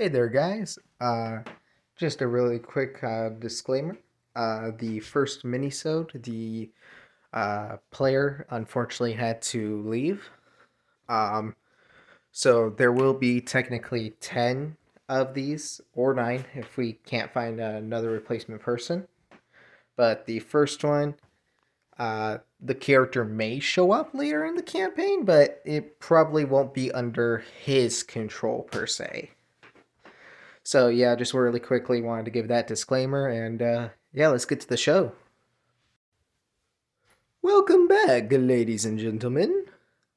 Hey there, guys. Uh, just a really quick uh, disclaimer. Uh, the first minisode, the uh, player unfortunately had to leave. Um, so there will be technically 10 of these, or 9 if we can't find another replacement person. But the first one, uh, the character may show up later in the campaign, but it probably won't be under his control per se. So yeah, just really quickly wanted to give that disclaimer, and uh, yeah, let's get to the show. Welcome back, ladies and gentlemen.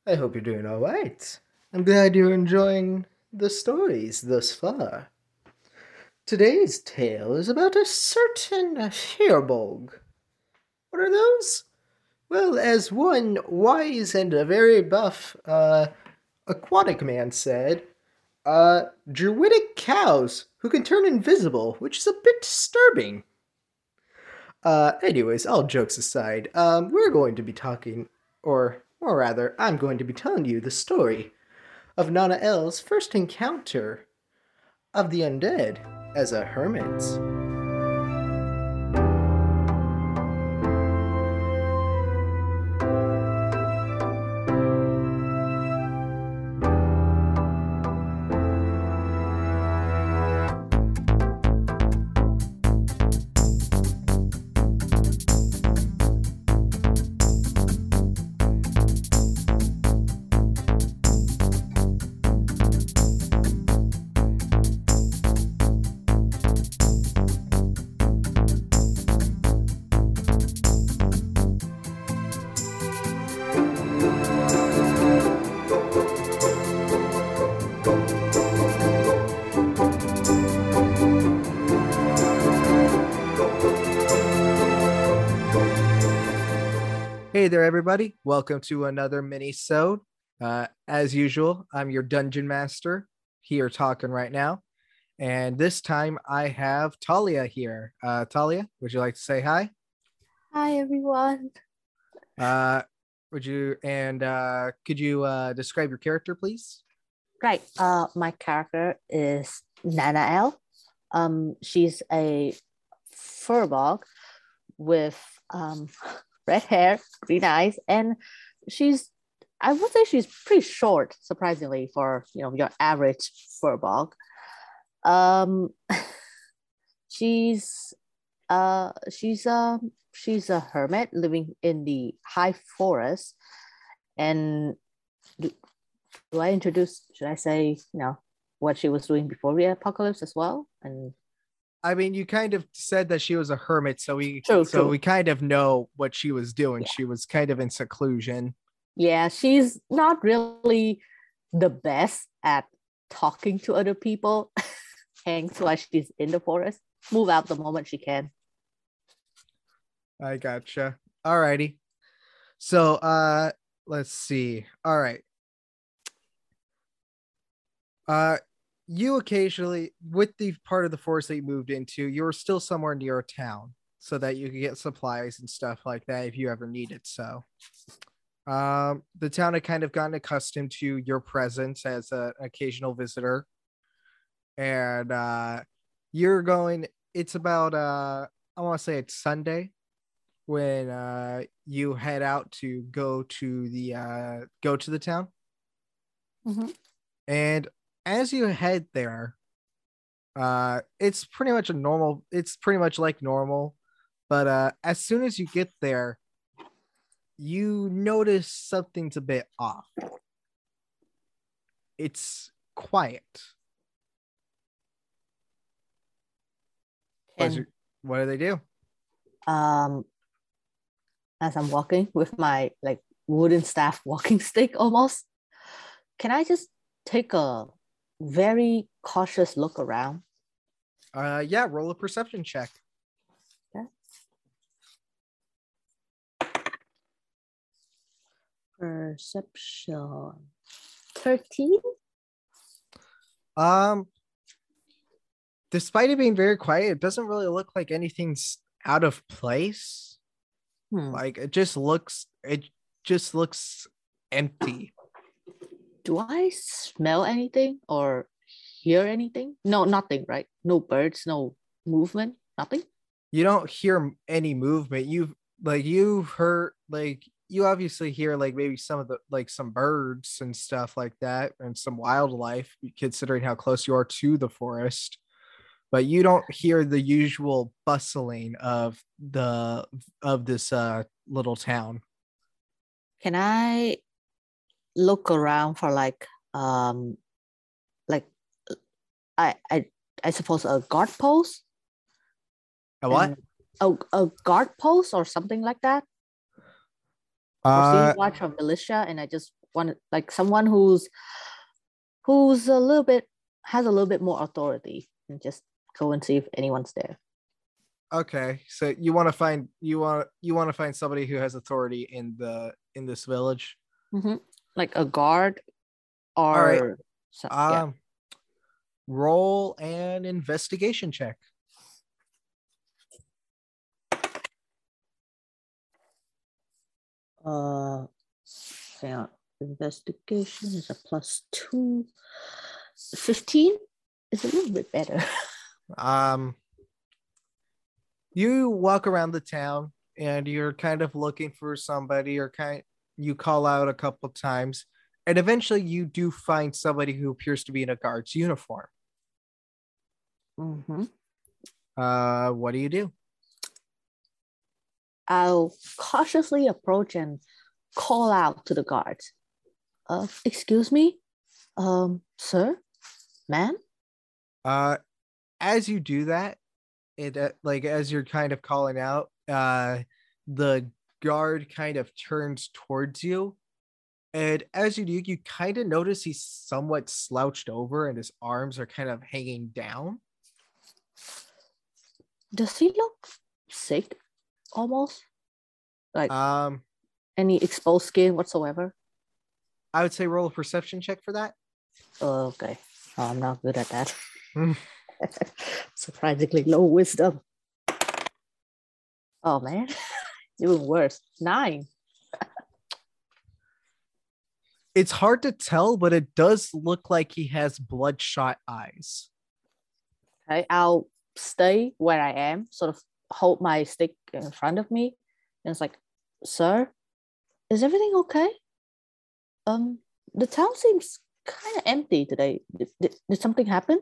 I hope you're doing all right. I'm glad you're enjoying the stories thus far. Today's tale is about a certain Firbolg. What are those? Well, as one wise and very buff uh, aquatic man said, uh, druidic cows who can turn invisible, which is a bit disturbing. Uh, anyways, all jokes aside, um, we're going to be talking, or or rather, I'm going to be telling you the story of Nanael's first encounter of the undead as a hermit. Hey there, everybody. Welcome to another mini-sode. Uh, as usual, I'm your dungeon master here talking right now. And this time I have Talia here. Uh, Talia, would you like to say hi? Hi, everyone. Uh, would you, and uh, could you uh, describe your character, please? Right. Uh, my character is Nanael. Um, she's a firbolg with um red hair, green eyes, and she's I would say she's pretty short, surprisingly, for you know your average firbolg. Um, she's uh she's a she's a hermit living in the high forest, and do, do I introduce? Should I say you know what she was doing before the apocalypse as well? And I mean, you kind of said that she was a hermit, so we True, so true. we kind of know what she was doing. Yeah. She was kind of in seclusion. yeah, she's not really the best at talking to other people. Hence why she's in the forest. Move out the moment she can. I gotcha. Alrighty. So uh let's see. All right. Uh you occasionally with the part of the forest that you moved into, you were still somewhere near a town so that you could get supplies and stuff like that if you ever needed so. Um the town had kind of gotten accustomed to your presence as an occasional visitor. And uh you're going it's about uh I want to say it's Sunday when uh you head out to go to the uh go to the town Mhm. and as you head there uh it's pretty much a normal it's pretty much like normal but uh as soon as you get there you notice something's a bit off. It's quiet. Your- what do they do? Um, as I'm walking with my like wooden staff walking stick almost, can I just take a very cautious look around? uh yeah roll a perception check Perception 13? Um, despite it being very quiet, it doesn't really look like anything's out of place. Hmm. Like it just looks, it just looks empty. Do I smell anything or hear anything? No, nothing, right? No birds, no movement, nothing. You don't hear any movement. You've like you've heard like you obviously hear like maybe some of the like some birds and stuff like that and some wildlife considering how close you are to the forest but you don't hear the usual bustling of the of this uh little town Can I look around for like um like I I I suppose a guard post? a what A, a guard post or something like that? Uh watch or militia and I just want like someone who's who's a little bit has a little bit more authority and just go and see if anyone's there. okay so you want to find you want you want to find somebody who has authority in the in this village Mhm. Like a guard or right. so- yeah. um roll an investigation check Uh, hang on. Investigation is a plus two. 15 is a little bit better. um you walk around the town and you're kind of looking for somebody or kind you call out a couple times and eventually you do find somebody who appears to be in a guard's uniform Mhm. uh what do you do I'll cautiously approach and call out to the guards. Uh, excuse me, um, sir, ma'am. uh as you do that it uh, like as you're kind of calling out uh the guard kind of turns towards you and as you do you kind of notice he's somewhat slouched over and his arms are kind of hanging down Does he look sick? Almost like um any exposed skin whatsoever. i would say roll a perception check for that okay, oh, I'm not good at that. Surprisingly low wisdom. Oh man, even worse. Nine. it's hard to tell but it does look like he has bloodshot eyes Okay, I'll stay where I am, sort of hold my stick in front of me, and it's like, "Sir, is everything okay? Um, the town seems kind of empty today. Did, did, did something happen?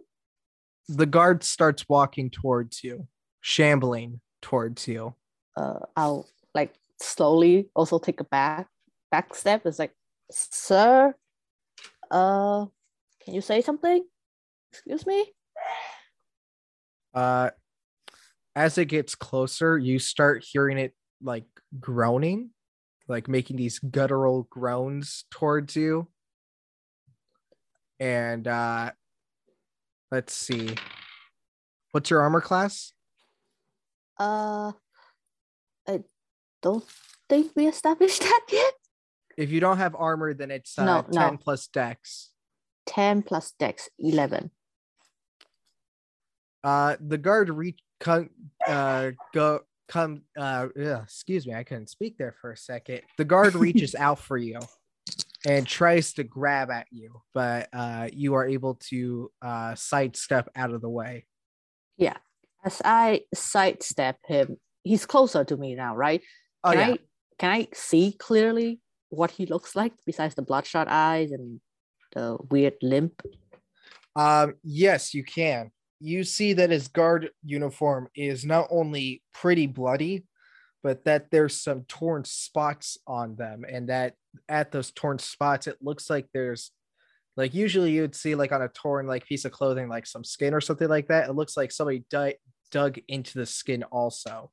the guard starts walking towards you shambling towards you Uh, I'll like slowly also take a back back step. It's like, "Sir, uh, can you say something? Excuse me." uh as it gets closer you start hearing it like groaning like making these guttural groans towards you and uh let's see what's your armor class Uh, don't think we established that yet. if you don't have armor then it's uh, No, 10 no. plus dex 10 plus dex 11 uh the guard reach come uh go come uh yeah, excuse me i couldn't speak there for a second the guard reaches out for you and tries to grab at you but uh you are able to uh sidestep out of the way Yeah. as i sidestep him he's closer to me now right oh can yeah. i can i see clearly what he looks like besides the bloodshot eyes and the weird limp? Um yes you can. You see that his guard uniform is not only pretty bloody but that there's some torn spots on them and that at those torn spots it looks like there's like usually you'd see like on a torn like piece of clothing like some skin or something like that. It looks like somebody di- dug into the skin also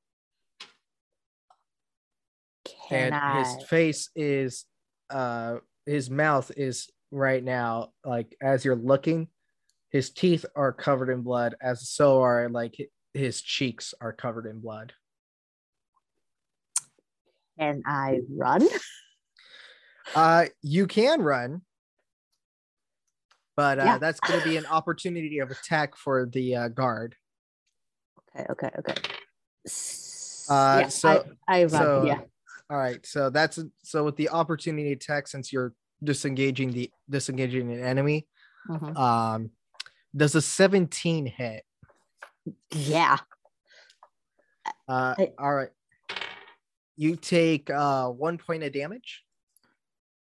can and his face is uh his mouth is right now like as you're looking his teeth are covered in blood as so are like his cheeks are covered in blood. Can i run? Uh you can run. But uh Yeah. that's going to be an opportunity of attack for the uh, guard. Okay okay okay. Uh, yeah, so- I, I run so yeah all right so that's so with the opportunity attack since you're disengaging the disengaging an enemy Mhm. um Does a 17 hit? Yeah. Uh, I- all right. You take uh, one point of damage.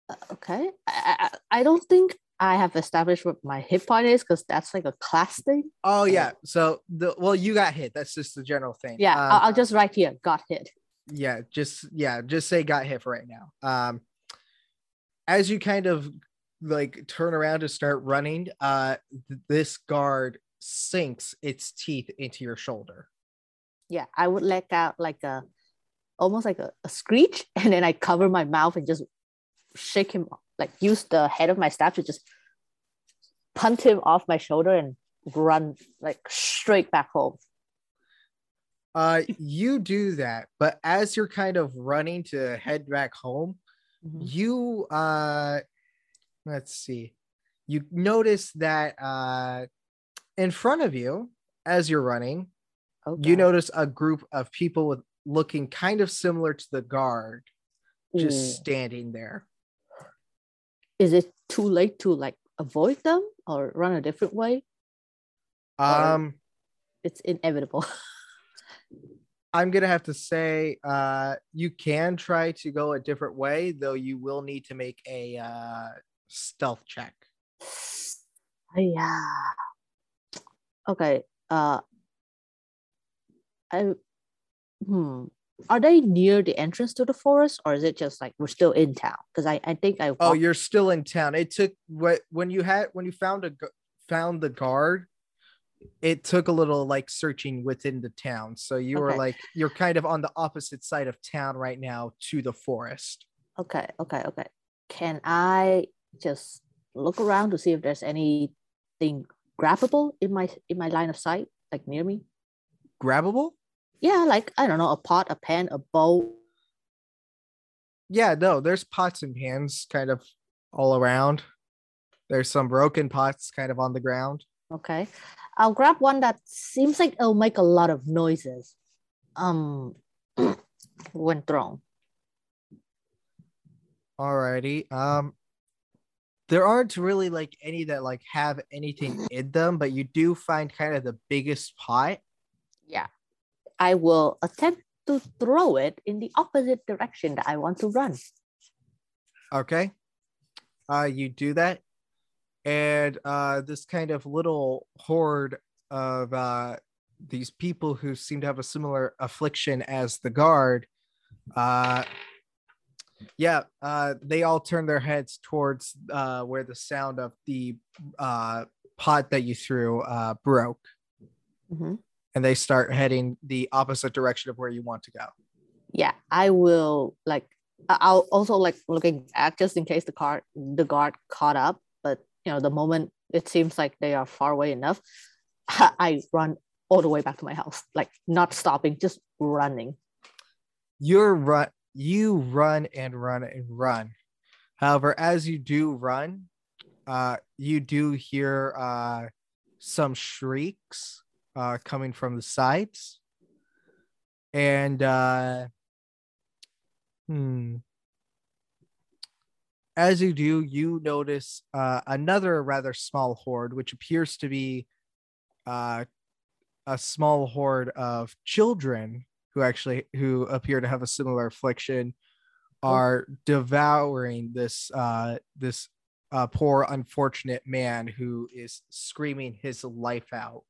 Uh, Okay. I, I, I don't think I have established what my hit point is because that's like a class thing. Oh yeah. So the well, you got hit. That's just the general thing. Yeah. Um, I'll, I'll just write here. Got hit. Yeah just yeah just say got hit for right now um as you kind of like turn around to start running uh th- this guard sinks its teeth into your shoulder Yeah. I would let out like a almost like a, a screech and then I cover my mouth and just shake him like use the head of my staff to just punt him off my shoulder and run like straight back home. Uh you do that but as you're kind of running to head back home Mhm. you uh let's see you notice that uh in front of you as you're running Okay. you notice a group of people with looking kind of similar to the guard just Ooh. standing there is it too late to like avoid them or run a different way? Or- um It's inevitable. i'm gonna have to say uh you can try to go a different way though you will need to make a uh stealth check yeah. Okay. Uh I hmm. Are they near the entrance to the forest or is it just like we're still in town? Because I, I think I oh you're still in town it took what when you had when you found a found the guard it took a little like searching within the town so you were like you're kind of on the opposite side of town right now to the forest Okay, okay, okay. Can I just look around to see if there's anything grabbable in my in my line of sight, like near me? grabbable Yeah, like I don't know, a pot, a pan, a bowl. Yeah, no, there's pots and pans kind of all around. There's some broken pots kind of on the ground. Okay. I'll grab one that seems like it'll make a lot of noises. Um when thrown. Alrighty. Um there aren't really like any that like have anything in them, but you do find kind of the biggest pot. Yeah. I will attempt to throw it in the opposite direction that I want to run. Okay. Uh you do that. And uh this kind of little horde of uh these people who seem to have a similar affliction as the guard uh yeah uh they all turn their heads towards uh where the sound of the uh pot that you threw uh broke Mhm. and they start heading the opposite direction of where you want to go Yeah, I will like I'll also like looking back just in case the car the guard caught up. But you know, the moment it seems like they are far away enough, I run all the way back to my house, like not stopping, just running. you're run you run and run and run. However as you do run uh you do hear uh some shrieks uh coming from the sides. And uh hmm as you do you notice uh another rather small horde which appears to be uh a small horde of children who actually who appear to have a similar affliction are devouring this uh this uh poor unfortunate man who is screaming his life out.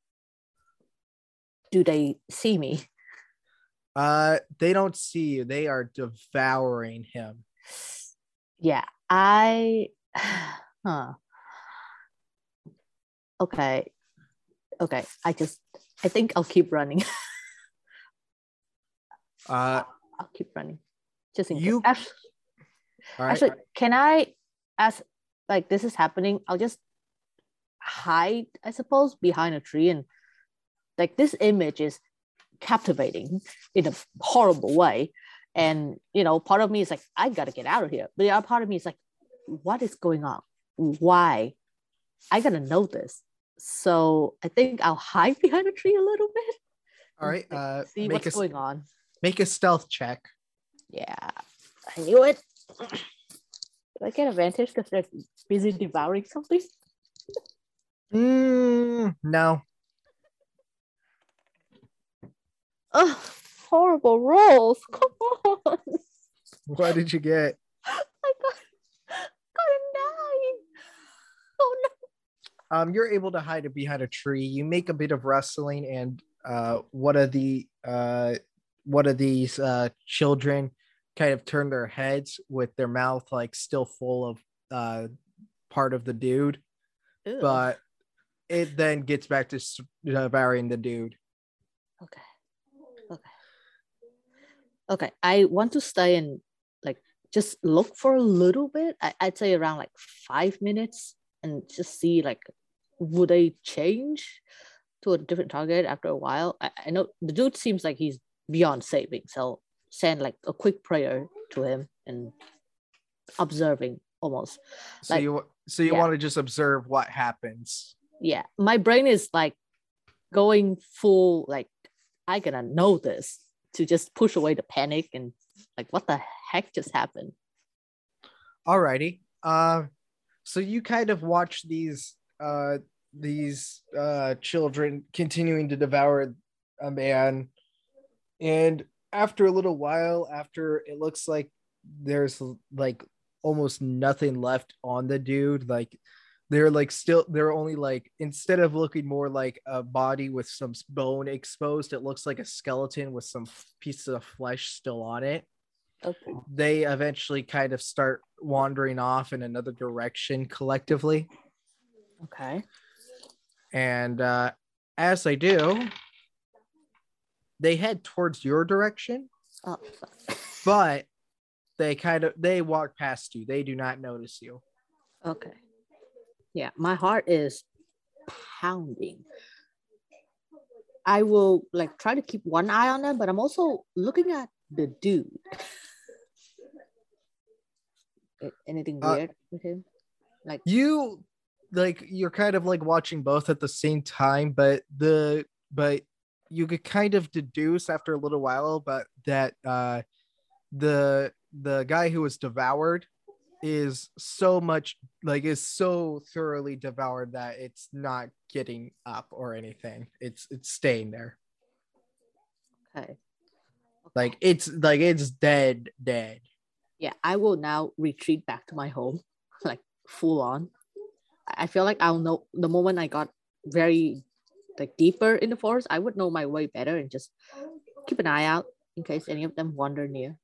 Do they see me? uh they don't see you. They are devouring him. Yeah, I huh. Okay. Okay. I just I think I'll keep running. uh I'll keep running. Just in You- case. Actually, all right Actually, can I, as like this is happening, I'll just hide, I suppose, behind a tree, and like this image is captivating in a horrible way, and you know, part of me is like, I gotta get out of here, but the other part of me is like, what is going on? Why? I gotta know this. So I think I'll hide behind a tree a little bit. All right. see- uh see make what's a going on. make a stealth check Yeah, I knew it. Do I get advantage because they're busy devouring something? Mm, no. Ugh, horrible rolls. Come on. What did you get? I got, got a nine. Oh no. Um, you're able to hide it behind a tree. You make a bit of rustling, and uh, one of the uh, one of these uh, children kind of turn their heads with their mouth like still full of uh, part of the dude, Ew. but it then gets back to devouring the dude. Okay. Okay. I want to stay and like just look for a little bit. I, I'd say around like five minutes and just see like would they change to a different target after a while. I, I know the dude seems like he's beyond saving, so send like a quick prayer to him and observing almost. So Like- you so you yeah. want to just observe what happens. yeah my brain is like going full like i gotta know this to just push away the panic and like what the heck just happened Alrighty. Uh, so you kind of watch these uh these uh children continuing to devour a man, and after a little while, after it looks like there's like almost nothing left on the dude, like they're like still they're only like instead of looking more like a body with some bone exposed, it looks like a skeleton with some pieces of flesh still on it okay they eventually kind of start wandering off in another direction collectively. okay And uh, as they do, they head towards your direction, oh, but they kind of they walk past you. They do not notice you. okay yeah my heart is pounding. I will like try to keep one eye on them but i'm also looking at the dude. Anything Uh, weird with him? Like You like you're kind of like watching both at the same time, but the but you could kind of deduce after a little while, but that uh the the guy who was devoured is so much like is so thoroughly devoured that it's not getting up or anything. It's it's staying there. okay Like it's like it's dead, dead. yeah, I will now retreat back to my home, like full on. I I feel like I'll know the moment I got very like deeper in the forest, I would know my way better and just keep an eye out in case any of them wander near.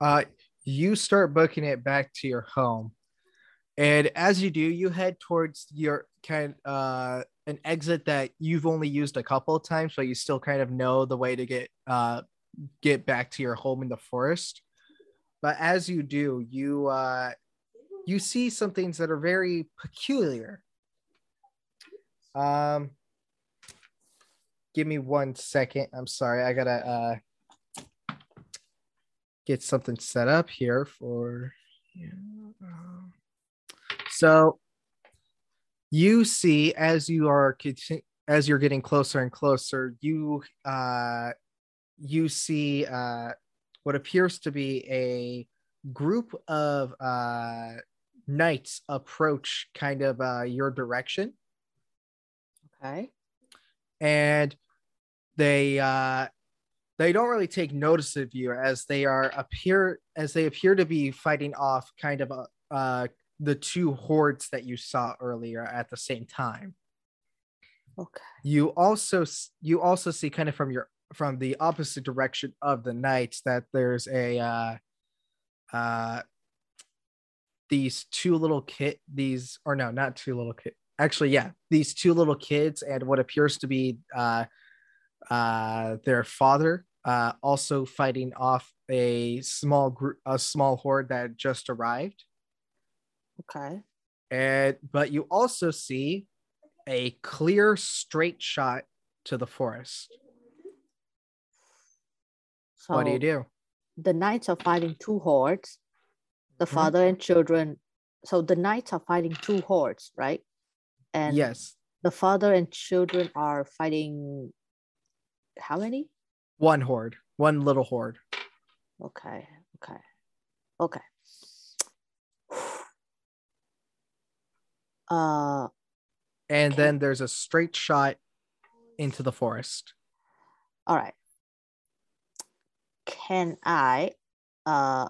uh you start booking it back to your home and as you do you head towards your kind uh an exit that you've only used a couple of times but you still kind of know the way to get uh get back to your home in the forest. But as you do you uh you see some things that are very peculiar. Um give me one second. I'm sorry. I gotta uh get something set up here for you. Um, So you see as you are as you're getting closer and closer, you uh you see uh what appears to be a group of uh knights approach kind of uh your direction Okay. and they uh they don't really take notice of you as they are appear as they appear to be fighting off kind of uh, uh the two hordes that you saw earlier at the same time Okay. you also you also see kind of from your from the opposite direction of the knights that there's a uh uh these two little kid these or no not two little kid actually yeah these two little kids and what appears to be uh uh their father uh also fighting off a small group a small horde that just arrived Okay. and but you also see a clear straight shot to the forest So what do you do the knights are fighting two hordes, the Mhm. father and children. So the knights are fighting two hordes, right? And yes the father and children are fighting how many? one horde one little horde Okay. Okay. Okay. Uh and Okay. then there's a straight shot into the forest. All right. Can I uh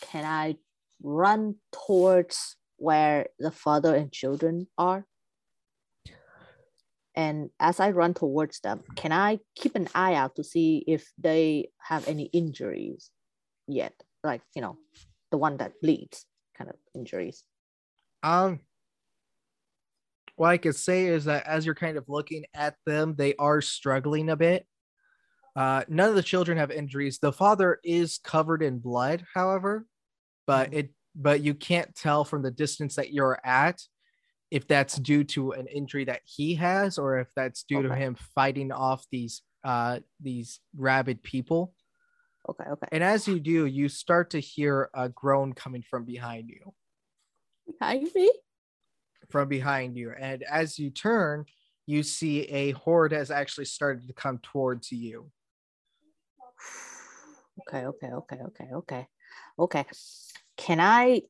can I run towards where the father and children are? And as I run towards them, can I keep an eye out to see if they have any injuries yet? Like, you know, the one that bleeds kind of injuries. Um, what I could say is that as you're kind of looking at them, they are struggling a bit. Uh, none of the children have injuries. The father is covered in blood, however, but Mhm. it but you can't tell from the distance that you're at if that's due to an injury that he has or if that's due to him fighting off these uh these rabid people. Okay, okay. And as you do, you start to hear a groan coming from behind you. Behind me? from behind you. And as you turn, you see a horde has actually started to come towards you. Okay, okay, okay, okay, okay, okay. Can I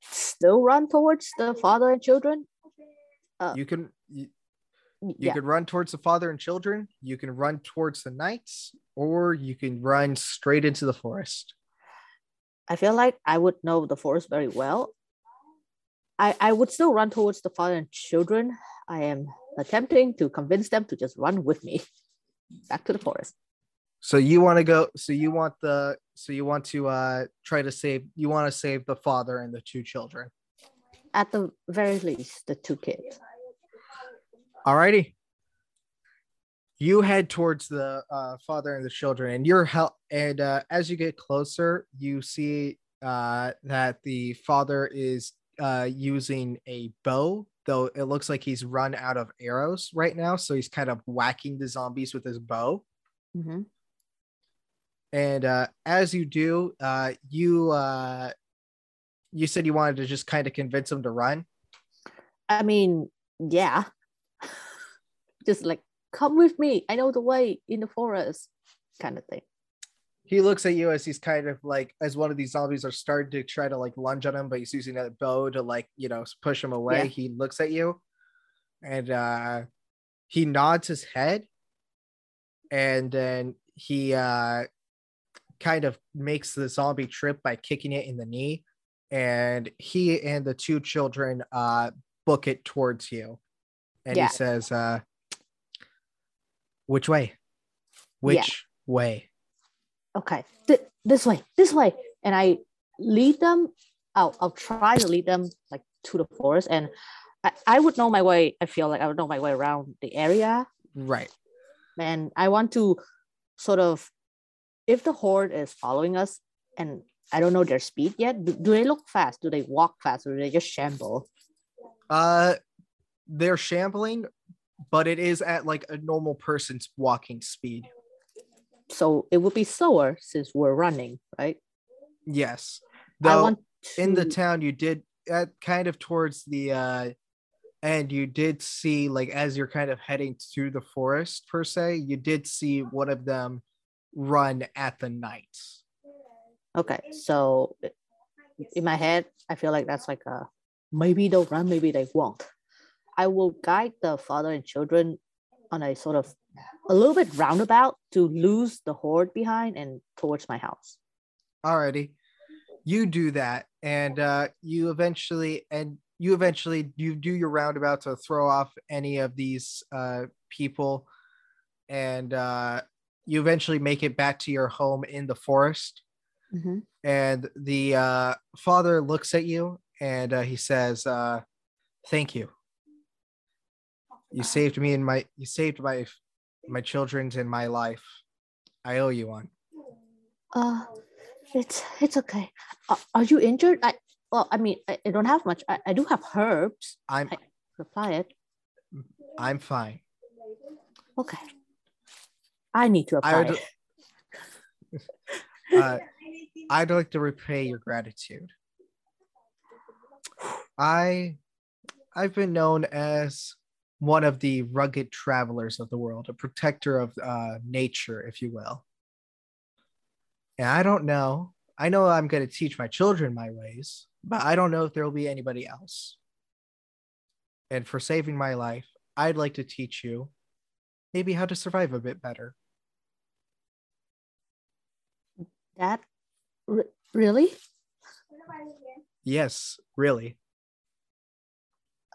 still run towards the father and children? Uh, You can you, you yeah. can run towards the father and children, you can run towards the knights, or you can run straight into the forest. I feel like I would know the forest very well. I, I would still run towards the father and children. I am attempting to convince them to just run with me back to the forest. So you want to go so you want the so you want to uh try to save you want to save the father and the two children. At the very least, the two kids. Alrighty. You head towards the uh, father and the children, and you're help. And uh, as you get closer, you see uh, that the father is uh, using a bow, though it looks like he's run out of arrows right now. So he's kind of whacking the zombies with his bow. Mhm. And uh, as you do, uh, you uh, you said you wanted to just kind of convince him to run. I mean, yeah. just like, come with me. I know the way in the forest, kind of thing. he looks at you as he's kind of like as one of these zombies are starting to try to like lunge on him, but he's using that bow to like you know push him away. Yeah. He looks at you, and uh, he nods his head, and then he uh, kind of makes the zombie trip by kicking it in the knee, and he and the two children uh, book it towards you, and Yeah. he says, uh, "Which way? Which way?" okay. Th- this way this way. And i lead them I'll, I'll try to lead them like to the forest and I, I would know my way i feel like i would know my way around the area. Right. and i want to sort of if the horde is following us and i don't know their speed yet do, do they look fast? Do they walk fast? Or do they just shamble? Uh, they're shambling, but it is at like a normal person's walking speed. so it would be slower since we're running right Yes. Though want in the town, you did at kind of towards the uh end, you did see like as you're kind of heading through the forest per se, you did see one of them run at the knights. Okay, so in my head, I feel like that's like a maybe they'll run, maybe they won't. I will guide the father and children on a sort of a little bit roundabout to lose the horde behind and towards my house. Alrighty. You do that, and uh you eventually and you eventually you do your roundabout to throw off any of these uh people and uh you eventually make it back to your home in the forest and the uh father looks at you and uh, he says uh thank you you saved me and my you saved my my children's and my life i owe you one Uh, it's it's okay. Uh, are you injured? I well, I mean, I, I don't have much. I, I do have herbs. i'm I- it. i'm fine Okay. I need to I apply. would- it. uh, I'd like to repay your gratitude. I, I've been known as one of the rugged travelers of the world, a protector of uh, nature, if you will. And I don't know. I know I'm going to teach my children my ways, but I don't know if there will be anybody else. And for saving my life, I'd like to teach you maybe how to survive a bit better. That r- really? Yes, really.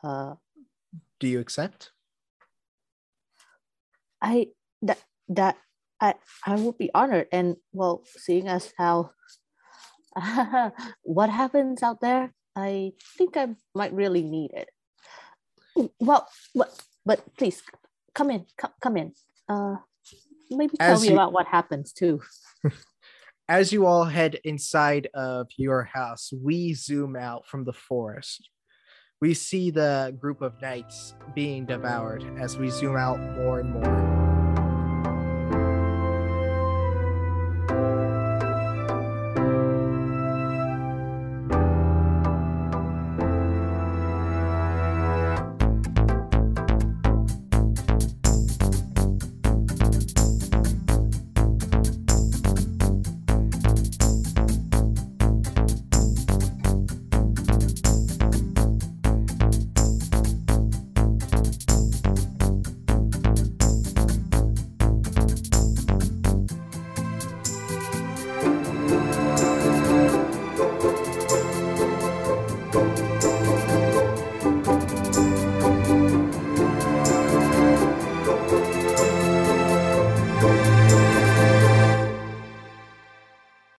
Uh, Do you accept? I that that I I would be honored and well, seeing as how what happens out there, I think I might really need it. Well, but but please come in, come come in. Uh, maybe tell As me you- about what happens too. As you all head inside of your house, we zoom out from the forest. We see the group of knights being devoured as we zoom out more and more.